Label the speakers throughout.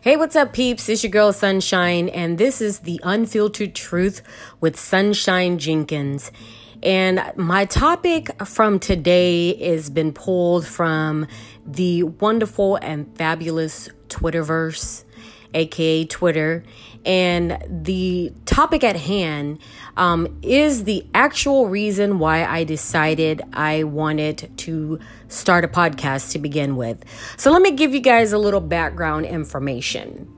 Speaker 1: Hey, what's up, peeps? It's your girl Sunshine, and this is the Unfiltered Truth with Sunshine Jenkins. And my topic from today has been pulled from the wonderful and fabulous Twitterverse, aka Twitter. And the topic at hand um, is the actual reason why I decided I wanted to start a podcast to begin with. So let me give you guys a little background information.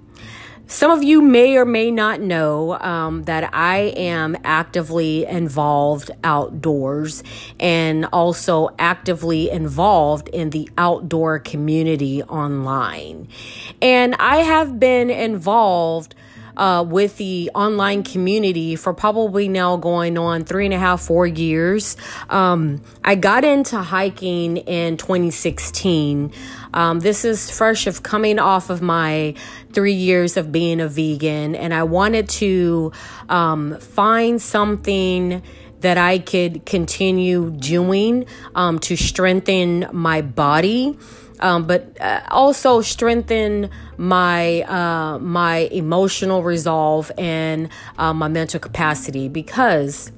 Speaker 1: Some of you may or may not know um, that I am actively involved outdoors and also actively involved in the outdoor community online. And I have been involved uh, with the online community for probably now going on three and a half, four years. Um, I got into hiking in 2016. Um, this is fresh of coming off of my three years of being a vegan, and I wanted to um, find something that I could continue doing um, to strengthen my body um, but uh, also strengthen my uh, my emotional resolve and uh, my mental capacity because.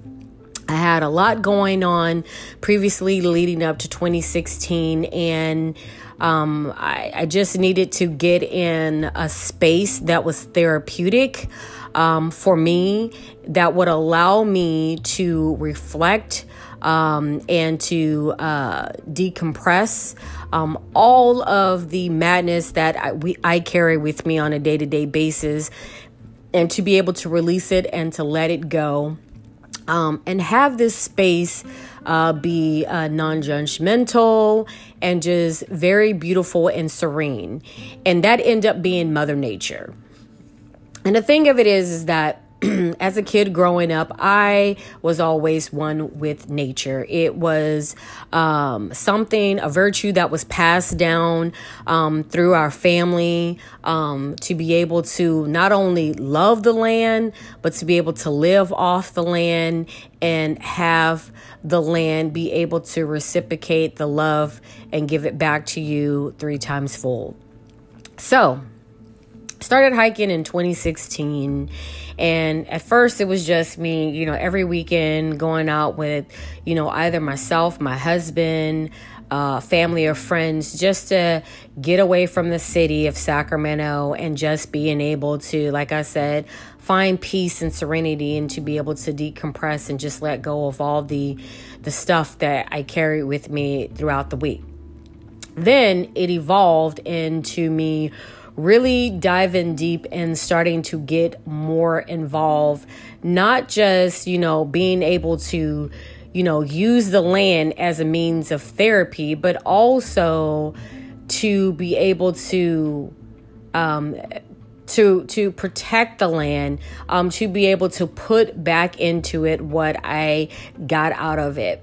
Speaker 1: I had a lot going on previously leading up to 2016, and um, I, I, just needed to get in a space that was therapeutic um, for me, that would allow me to reflect um, and to uh, decompress um, all of the madness that I, we, I carry with me on a day to day basis, and to be able to release it and to let it go. Um, and have this space uh, be uh, non judgmental and just very beautiful and serene. And that end up being Mother Nature. And the thing of it is, is that as a kid growing up, I was always one with nature. It was um, something, a virtue that was passed down um, through our family um, to be able to not only love the land, but to be able to live off the land and have the land be able to reciprocate the love and give it back to you three times full. So, started hiking in 2016 and at first it was just me you know every weekend going out with you know either myself my husband uh, family or friends just to get away from the city of sacramento and just being able to like i said find peace and serenity and to be able to decompress and just let go of all the the stuff that i carry with me throughout the week. Then it evolved into me really diving deep and starting to get more involved, not just, you know, being able to, you know, use the land as a means of therapy, but also to be able to, um, to to protect the land um to be able to put back into it what i got out of it.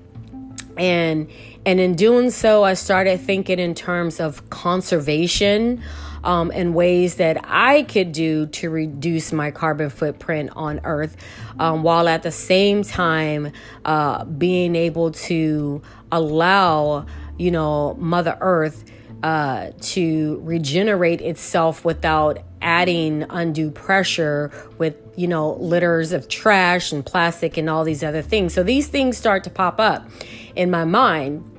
Speaker 1: And and in doing so i started thinking in terms of conservation um, and ways that I could do to reduce my carbon footprint on Earth, um, while at the same time uh, being able to allow, you know, Mother Earth uh, to regenerate itself without adding undue pressure with you know litters of trash and plastic and all these other things. So these things start to pop up in my mind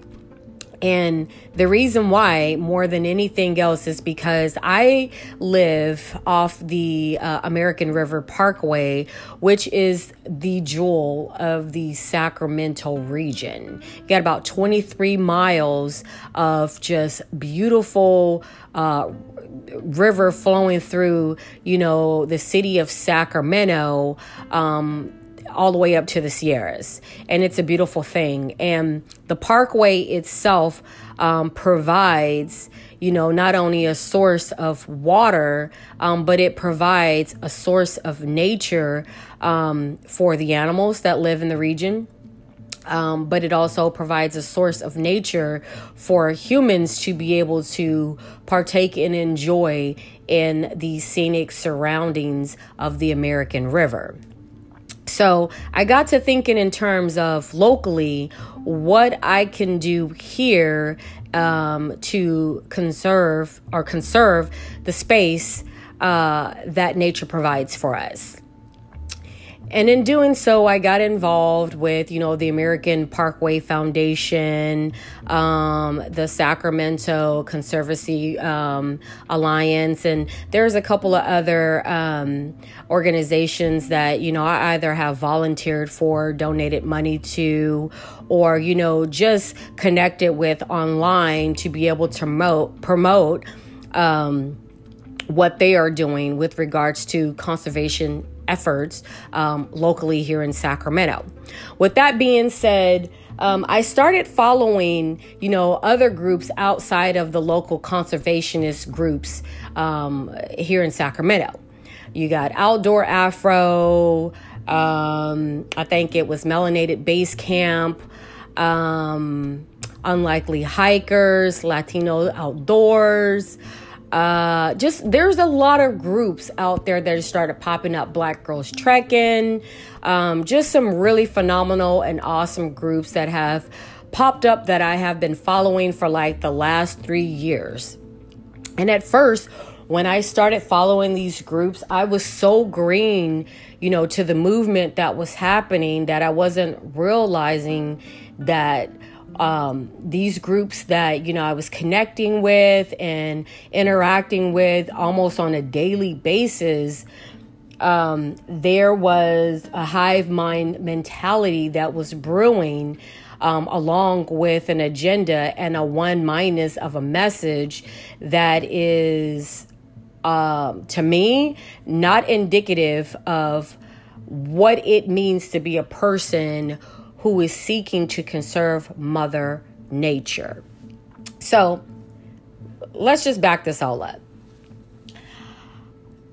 Speaker 1: and the reason why, more than anything else, is because I live off the uh, American River Parkway, which is the jewel of the Sacramento region. You got about 23 miles of just beautiful. Uh, river flowing through, you know, the city of Sacramento. Um, all the way up to the Sierras. And it's a beautiful thing. And the parkway itself um, provides, you know, not only a source of water, um, but it provides a source of nature um, for the animals that live in the region. Um, but it also provides a source of nature for humans to be able to partake and enjoy in the scenic surroundings of the American River. So I got to thinking in terms of locally what I can do here um, to conserve or conserve the space uh, that nature provides for us. And in doing so, I got involved with, you know, the American Parkway Foundation, um, the Sacramento Conservancy um, Alliance, and there's a couple of other um, organizations that, you know, I either have volunteered for, donated money to, or, you know, just connected with online to be able to promote, promote um, what they are doing with regards to conservation efforts um, locally here in Sacramento. With that being said, um, I started following, you know, other groups outside of the local conservationist groups um, here in Sacramento. You got Outdoor Afro, um, I think it was Melanated Base Camp, um, Unlikely Hikers, Latino Outdoors. Uh, just there's a lot of groups out there that started popping up. Black Girls Trekking, um, just some really phenomenal and awesome groups that have popped up that I have been following for like the last three years. And at first, when I started following these groups, I was so green, you know, to the movement that was happening that I wasn't realizing that um, these groups that you know I was connecting with and interacting with almost on a daily basis, um, there was a hive mind mentality that was brewing. Um, along with an agenda and a one mindedness of a message that is, um, to me, not indicative of what it means to be a person who is seeking to conserve Mother Nature. So let's just back this all up.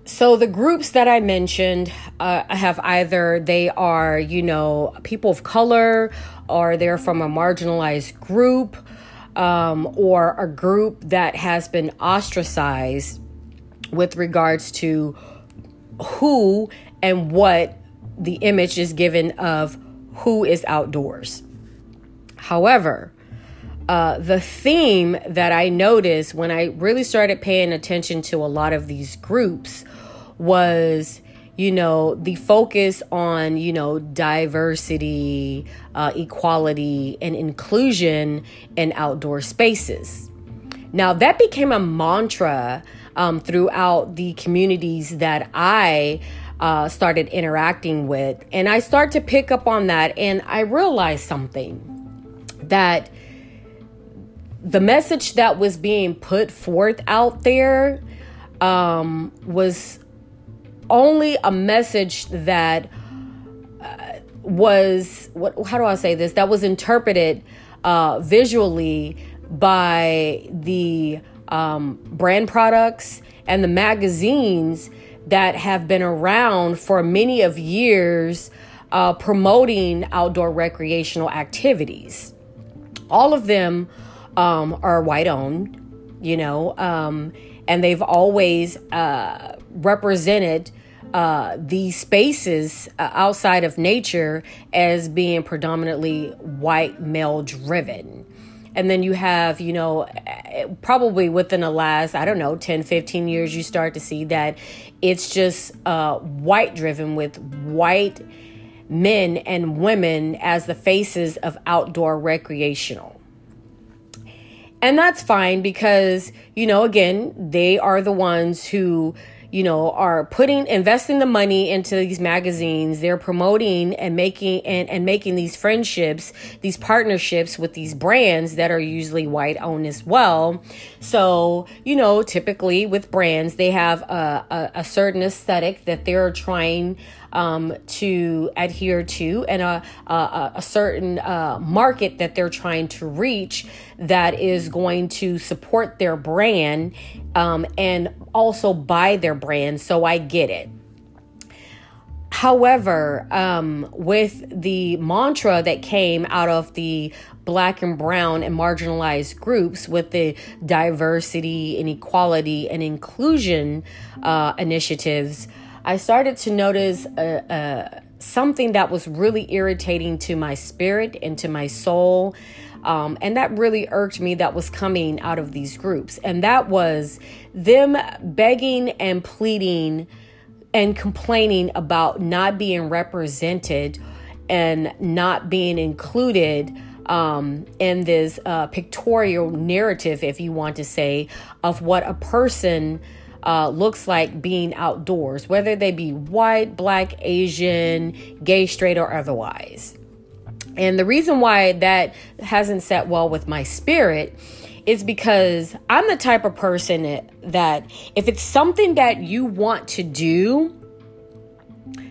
Speaker 1: So the groups that I mentioned uh, have either they are, you know, people of color, or they're from a marginalized group, um, or a group that has been ostracized with regards to who and what the image is given of who is outdoors. However, uh, the theme that I noticed when I really started paying attention to a lot of these groups was, you know, the focus on, you know, diversity, uh, equality, and inclusion in outdoor spaces. Now, that became a mantra um, throughout the communities that I uh, started interacting with. And I start to pick up on that, and I realized something that the message that was being put forth out there um, was only a message that uh, was what how do I say this that was interpreted uh, visually by the um, brand products and the magazines that have been around for many of years uh, promoting outdoor recreational activities. All of them um, are white owned, you know, um, and they've always uh, represented uh, these spaces uh, outside of nature as being predominantly white male driven and then you have you know probably within the last i don't know 10 15 years you start to see that it's just uh, white driven with white men and women as the faces of outdoor recreational. And that's fine because you know again they are the ones who you know, are putting investing the money into these magazines. They're promoting and making and, and making these friendships, these partnerships with these brands that are usually white owned as well. So, you know, typically with brands, they have a, a, a certain aesthetic that they're trying um, to adhere to and a, a, a certain uh, market that they're trying to reach that is going to support their brand um, and also buy their brand. So I get it. However, um, with the mantra that came out of the black and brown and marginalized groups with the diversity and equality and inclusion uh, initiatives, I started to notice uh, uh, something that was really irritating to my spirit and to my soul. Um, and that really irked me that was coming out of these groups. And that was them begging and pleading and complaining about not being represented and not being included um, in this uh, pictorial narrative, if you want to say, of what a person uh, looks like being outdoors, whether they be white, black, Asian, gay, straight, or otherwise. And the reason why that hasn't set well with my spirit is because I'm the type of person that if it's something that you want to do,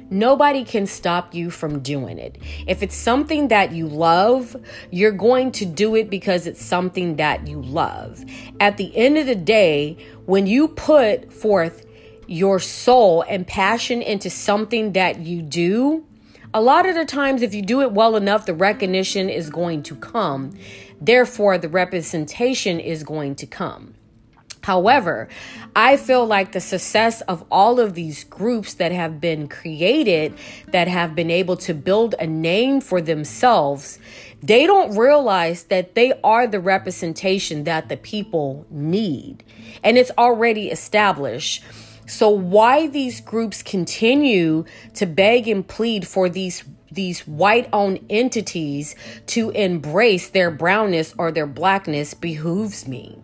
Speaker 1: Nobody can stop you from doing it. If it's something that you love, you're going to do it because it's something that you love. At the end of the day, when you put forth your soul and passion into something that you do, a lot of the times, if you do it well enough, the recognition is going to come. Therefore, the representation is going to come. However, I feel like the success of all of these groups that have been created, that have been able to build a name for themselves, they don't realize that they are the representation that the people need. And it's already established. So why these groups continue to beg and plead for these these white owned entities to embrace their brownness or their blackness behooves me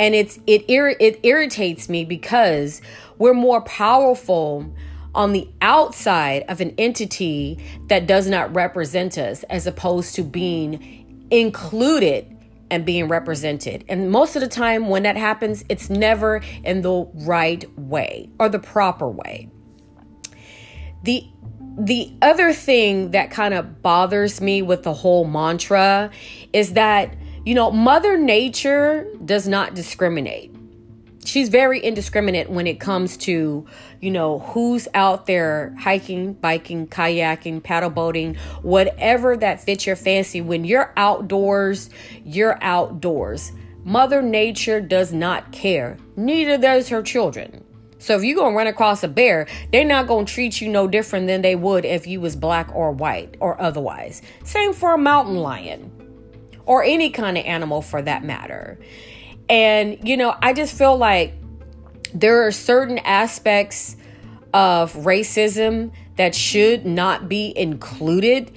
Speaker 1: and it's it it irritates me because we're more powerful on the outside of an entity that does not represent us as opposed to being included and being represented. And most of the time when that happens, it's never in the right way or the proper way. The the other thing that kind of bothers me with the whole mantra is that you know, Mother Nature does not discriminate. She's very indiscriminate when it comes to, you know, who's out there hiking, biking, kayaking, paddle boating, whatever that fits your fancy. When you're outdoors, you're outdoors. Mother Nature does not care. Neither does her children. So if you're gonna run across a bear, they're not gonna treat you no different than they would if you was black or white or otherwise. Same for a mountain lion or any kind of animal for that matter. And, you know, I just feel like there are certain aspects of racism that should not be included.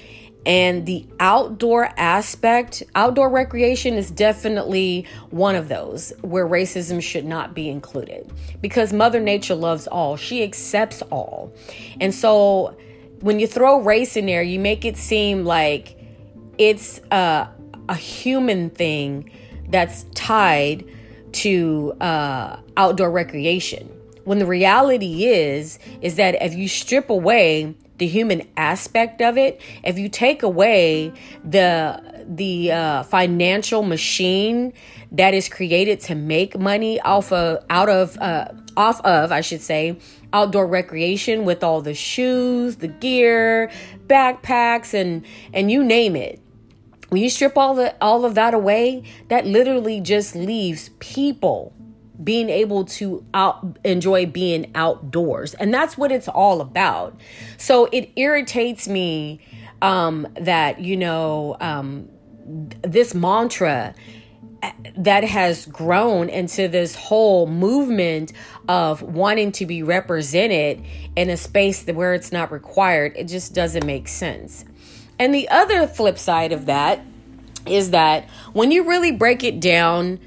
Speaker 1: And the outdoor aspect, outdoor recreation is definitely one of those where racism should not be included because Mother Nature loves all, she accepts all. And so when you throw race in there, you make it seem like it's uh, a human thing that's tied to uh, outdoor recreation. When the reality is, is that if you strip away the human aspect of it, if you take away the the uh, financial machine that is created to make money off of out of uh, off of, I should say, outdoor recreation with all the shoes, the gear, backpacks, and and you name it when you strip all the all of that away, that literally just leaves people being able to out enjoy being outdoors. And that's what it's all about. So it irritates me um that, you know, um this mantra that has grown into this whole movement of wanting to be represented in a space where it's not required. It just doesn't make sense. And the other flip side of that is that when you really break it down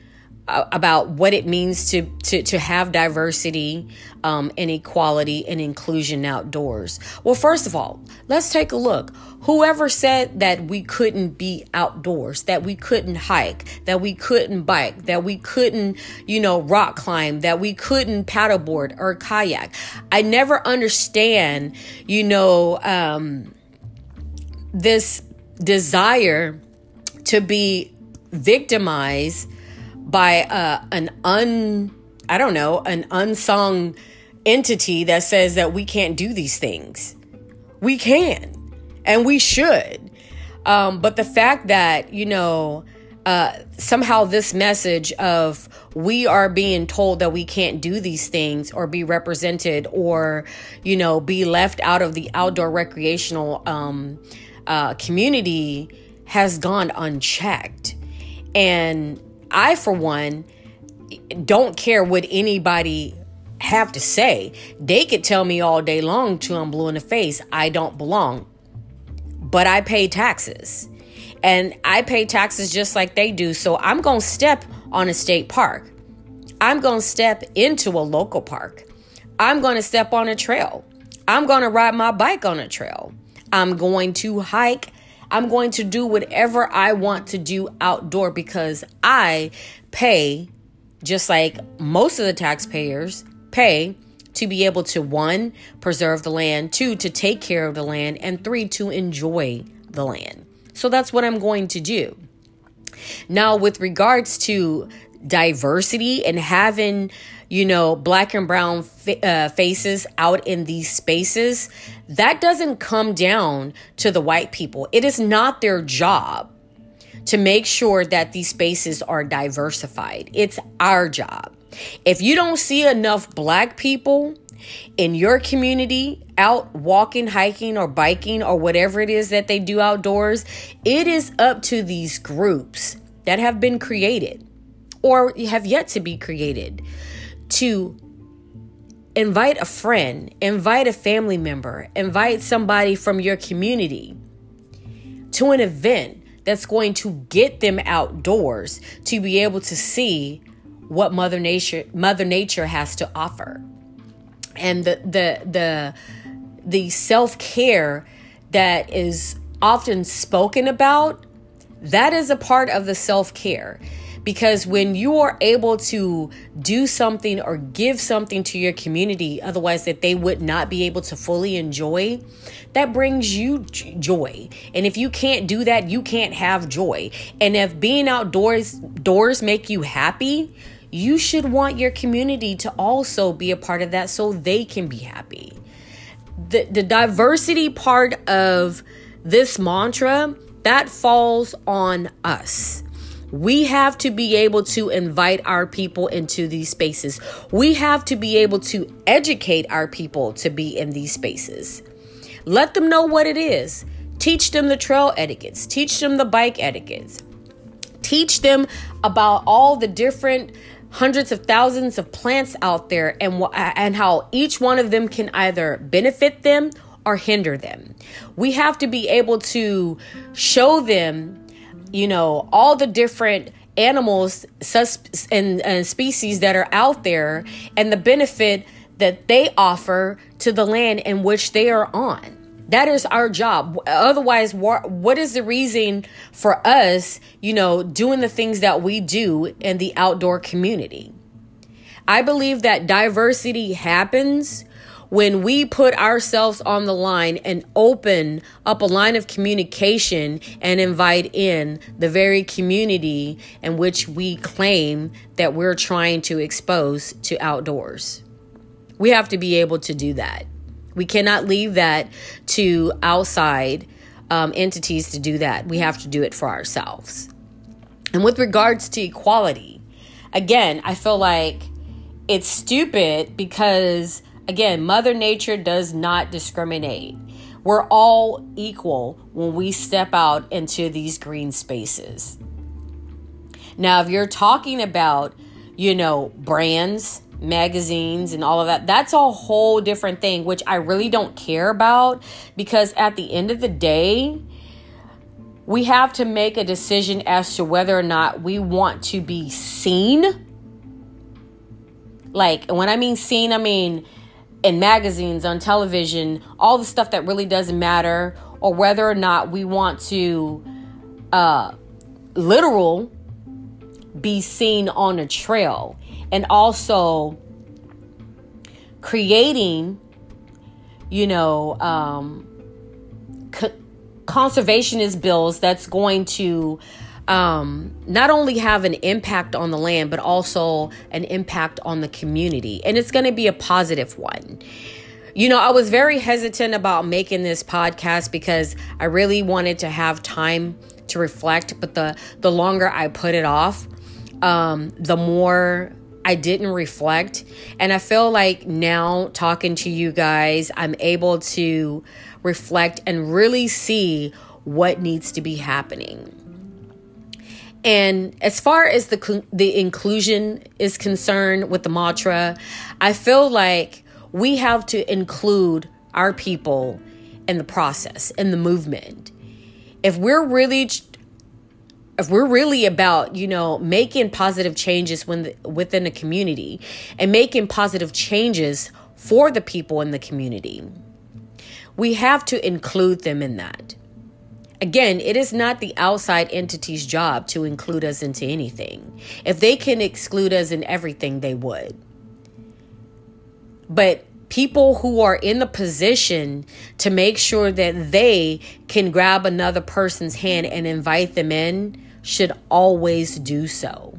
Speaker 1: uh, about what it means to to to have diversity um, and equality and inclusion outdoors. Well, first of all, let's take a look. Whoever said that we couldn't be outdoors, that we couldn't hike, that we couldn't bike, that we couldn't, you know, rock climb, that we couldn't paddleboard or kayak. I never understand, you know, um, this desire to be victimized by uh, an un I don't know, an unsung entity that says that we can't do these things. We can and we should. Um, but the fact that, you know, uh, somehow this message of we are being told that we can't do these things or be represented or, you know, be left out of the outdoor recreational um, uh, community has gone unchecked. And I, for one, don't care what anybody have to say. They could tell me all day long till I'm blue in the face, I don't belong. But I pay taxes. And I pay taxes just like they do. So I'm going to step on a state park. I'm going to step into a local park. I'm going to step on a trail. I'm going to ride my bike on a trail. I'm going to hike. I'm going to do whatever I want to do outdoor because I pay, just like most of the taxpayers pay, to be able to one, preserve the land, two, to take care of the land, and three, to enjoy the land. So that's what I'm going to do. Now, with regards to diversity and having you know, black and brown fa- uh, faces out in these spaces, that doesn't come down to the white people. It is not their job to make sure that these spaces are diversified. It's our job. If you don't see enough black people in your community out walking, hiking, or biking, or whatever it is that they do outdoors, it is up to these groups that have been created or have yet to be created to invite a friend, invite a family member, invite somebody from your community to an event that's going to get them outdoors to be able to see what mother nature mother nature has to offer. And the the the the self-care that is often spoken about that is a part of the self-care because when you are able to do something or give something to your community, otherwise that they would not be able to fully enjoy, that brings you joy. And if you can't do that, you can't have joy. And if being outdoors doors make you happy, you should want your community to also be a part of that so they can be happy. The the diversity part of this mantra that falls on us. We have to be able to invite our people into these spaces. We have to be able to educate our people to be in these spaces. Let them know what it is. Teach them the trail etiquettes, teach them the bike etiquettes, teach them about all the different hundreds of thousands of plants out there and and how each one of them can either benefit them or hinder them. We have to be able to show them you know, all the different animals sus- and, and species that are out there and the benefit that they offer to the land in which they are on. That is our job. Otherwise, what is the reason for us, you know, doing the things that we do in the outdoor community? I believe that diversity happens when we put ourselves on the line and open up a line of communication and invite in the very community in which we claim that we're trying to expose to outdoors. We have to be able to do that. We cannot leave that to outside um, entities to do that. We have to do it for ourselves. And with regards to equality, again, I feel like it's stupid because Again, Mother Nature does not discriminate. We're all equal when we step out into these green spaces. Now, if you're talking about, you know, brands, magazines, and all of that, that's a whole different thing, which I really don't care about because at the end of the day, we have to make a decision as to whether or not we want to be seen. Like, when I mean seen, I mean in magazines, on television, all the stuff that really doesn't matter, or whether or not we want to uh, literal be seen on a trail, and also creating, you know, um, co- conservationist bills that's going to um, not only have an impact on the land, but also an impact on the community. And it's going to be a positive one. You know, I was very hesitant about making this podcast because I really wanted to have time to reflect, but the the longer I put it off, um, the more I didn't reflect. And I feel like now talking to you guys, I'm able to reflect and really see what needs to be happening. And as far as the the inclusion is concerned with the mantra, I feel like we have to include our people in the process, in the movement. If we're really if we're really about you know making positive changes when the, within a community and making positive changes for the people in the community we have to include them in that Again, it is not the outside entity's job to include us into anything. If they can exclude us in everything, they would. But people who are in the position to make sure that they can grab another person's hand and invite them in should always do so.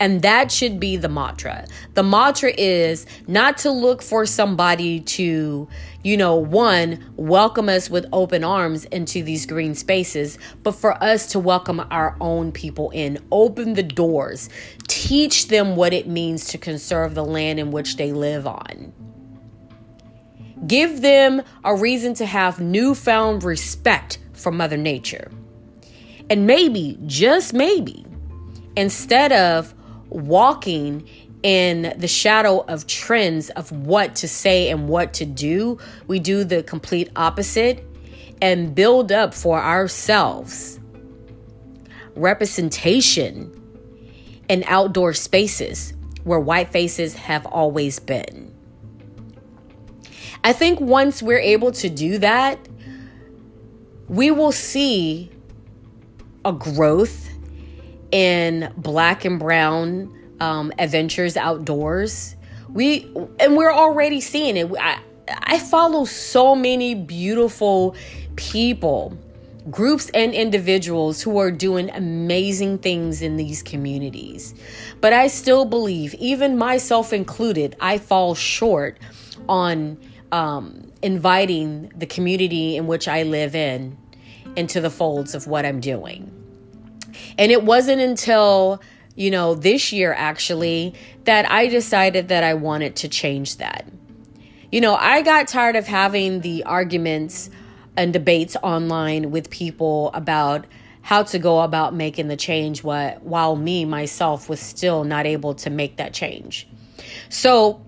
Speaker 1: And that should be the mantra. The mantra is not to look for somebody to, you know, one, welcome us with open arms into these green spaces, but for us to welcome our own people in, open the doors, teach them what it means to conserve the land in which they live on. Give them a reason to have newfound respect for Mother Nature. And maybe, just maybe, instead of walking in the shadow of trends of what to say and what to do, we do the complete opposite and build up for ourselves representation in outdoor spaces where white faces have always been. I think once we're able to do that, we will see a growth in black and brown um, adventures outdoors. We and we're already seeing it. I, I follow so many beautiful people, groups and individuals who are doing amazing things in these communities. But I still believe, even myself included, I fall short on um, inviting the community in which I live in into the folds of what I'm doing. And it wasn't until, you know, this year actually that I decided that I wanted to change that. You know, I got tired of having the arguments and debates online with people about how to go about making the change while me myself was still not able to make that change. So,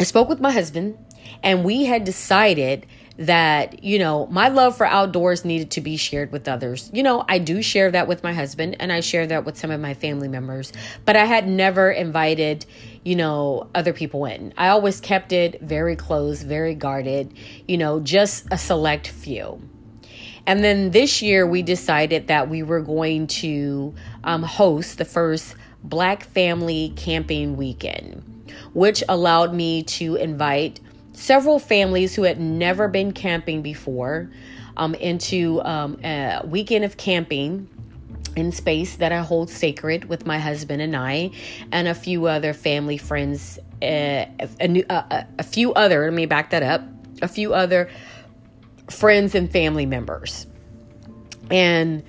Speaker 1: I spoke with my husband and we had decided that, you know, my love for outdoors needed to be shared with others. You know, I do share that with my husband and I share that with some of my family members, but I had never invited, you know, other people in. I always kept it very close, very guarded, you know, just a select few. And then this year we decided that we were going to um, host the first Black Family Camping Weekend, which allowed me to invite several families who had never been camping before um, into um, a weekend of camping in space that I hold sacred with my husband and I, and a few other family friends. Uh, a, a, a few other, let me back that up, a few other friends and family members. And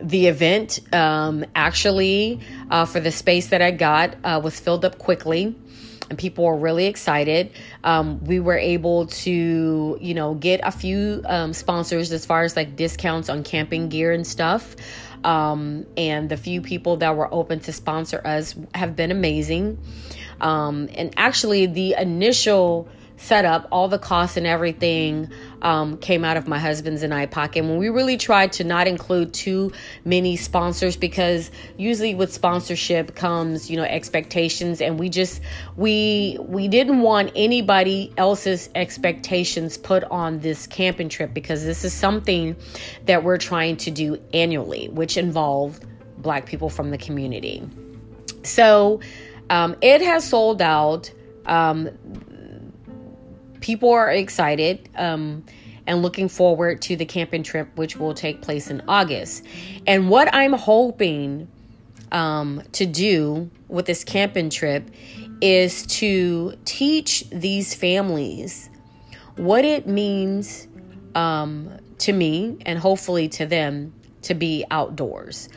Speaker 1: the event um, actually, uh, for the space that I got, uh, was filled up quickly and people were really excited. Um, we were able to, you know, get a few um, sponsors as far as like discounts on camping gear and stuff. Um, and the few people that were open to sponsor us have been amazing. Um, and actually, the initial setup, all the costs and everything um, came out of my husband's and I pocket. When we really tried to not include too many sponsors because usually with sponsorship comes you know expectations, and we just we we didn't want anybody else's expectations put on this camping trip because this is something that we're trying to do annually, which involved Black people from the community. So um, it has sold out. Um, people are excited um, and looking forward to the camping trip, which will take place in August. And what I'm hoping um, to do with this camping trip is to teach these families what it means um, to me and hopefully to them to be outdoors.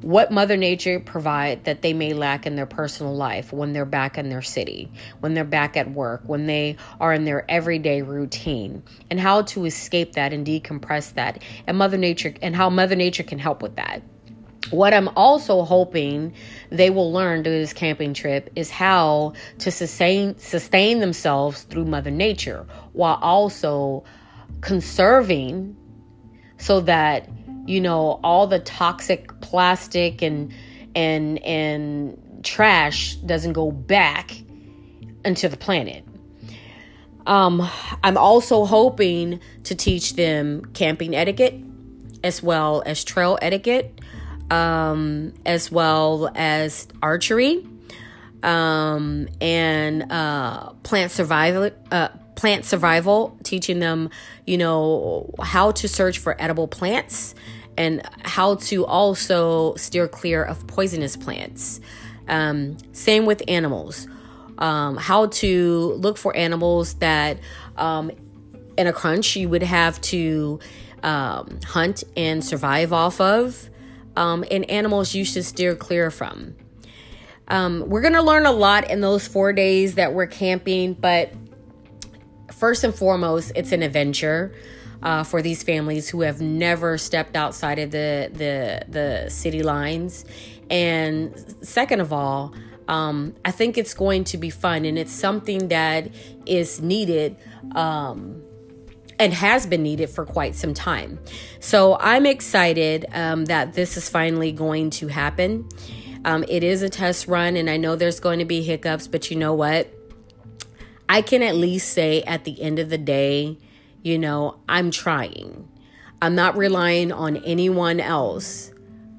Speaker 1: What mother nature provide that they may lack in their personal life when they're back in their city when they're back at work when they are in their everyday routine and how to escape that and decompress that and mother nature and how mother nature can help with that. What I'm also hoping they will learn through this camping trip is how to sustain sustain themselves through mother nature while also conserving so that you know all the toxic plastic and and and trash doesn't go back into the planet. Um, I'm also hoping to teach them camping etiquette as well as trail etiquette, um, as well as archery, um, and uh, plant survival. Uh, plant survival, teaching them, you know, how to search for edible plants and how to also steer clear of poisonous plants. Um, same with animals. Um, how to look for animals that um, in a crunch you would have to um, hunt and survive off of, um, and animals you should steer clear from. Um, we're going to learn a lot in those four days that we're camping, but first and foremost, it's an adventure uh, for these families who have never stepped outside of the the the city lines. And second of all, um, I think it's going to be fun, and it's something that is needed. Um, and has been needed for quite some time. So I'm excited um, that this is finally going to happen. Um, it is a test run, and I know there's going to be hiccups, but you know what? I can at least say at the end of the day, you know, I'm trying. I'm not relying on anyone else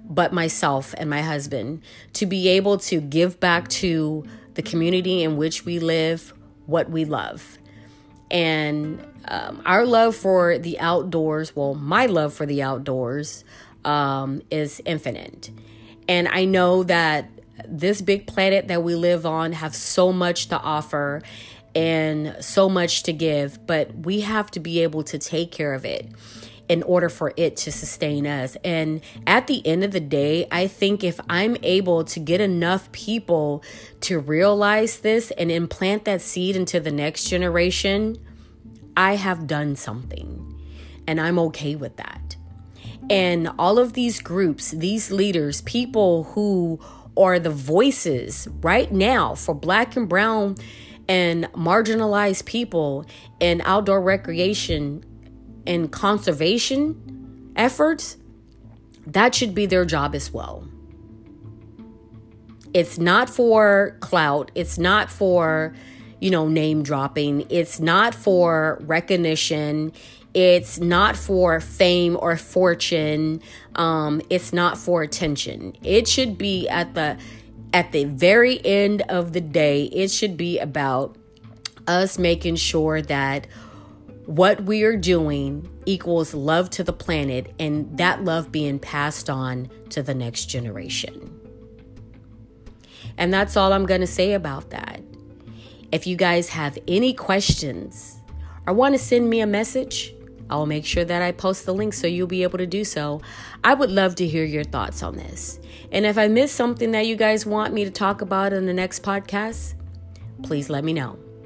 Speaker 1: but myself and my husband to be able to give back to the community in which we live what we love. And um, our love for the outdoors, well, my love for the outdoors um, is infinite. And I know that this big planet that we live on have so much to offer and so much to give, but we have to be able to take care of it in order for it to sustain us. And at the end of the day, I think if I'm able to get enough people to realize this and implant that seed into the next generation, I have done something. And I'm okay with that. And all of these groups, these leaders, people who are the voices right now for black and brown and marginalized people in outdoor recreation and conservation efforts, that should be their job as well. It's not for clout, it's not for, you know, name dropping, it's not for recognition, it's not for fame or fortune, um, it's not for attention. It should be at the at the very end of the day, it should be about us making sure that what we are doing equals love to the planet and that love being passed on to the next generation. And that's all I'm going to say about that. If you guys have any questions or want to send me a message, I'll make sure that I post the link so you'll be able to do so. I would love to hear your thoughts on this. And if I missed something that you guys want me to talk about in the next podcast, please let me know.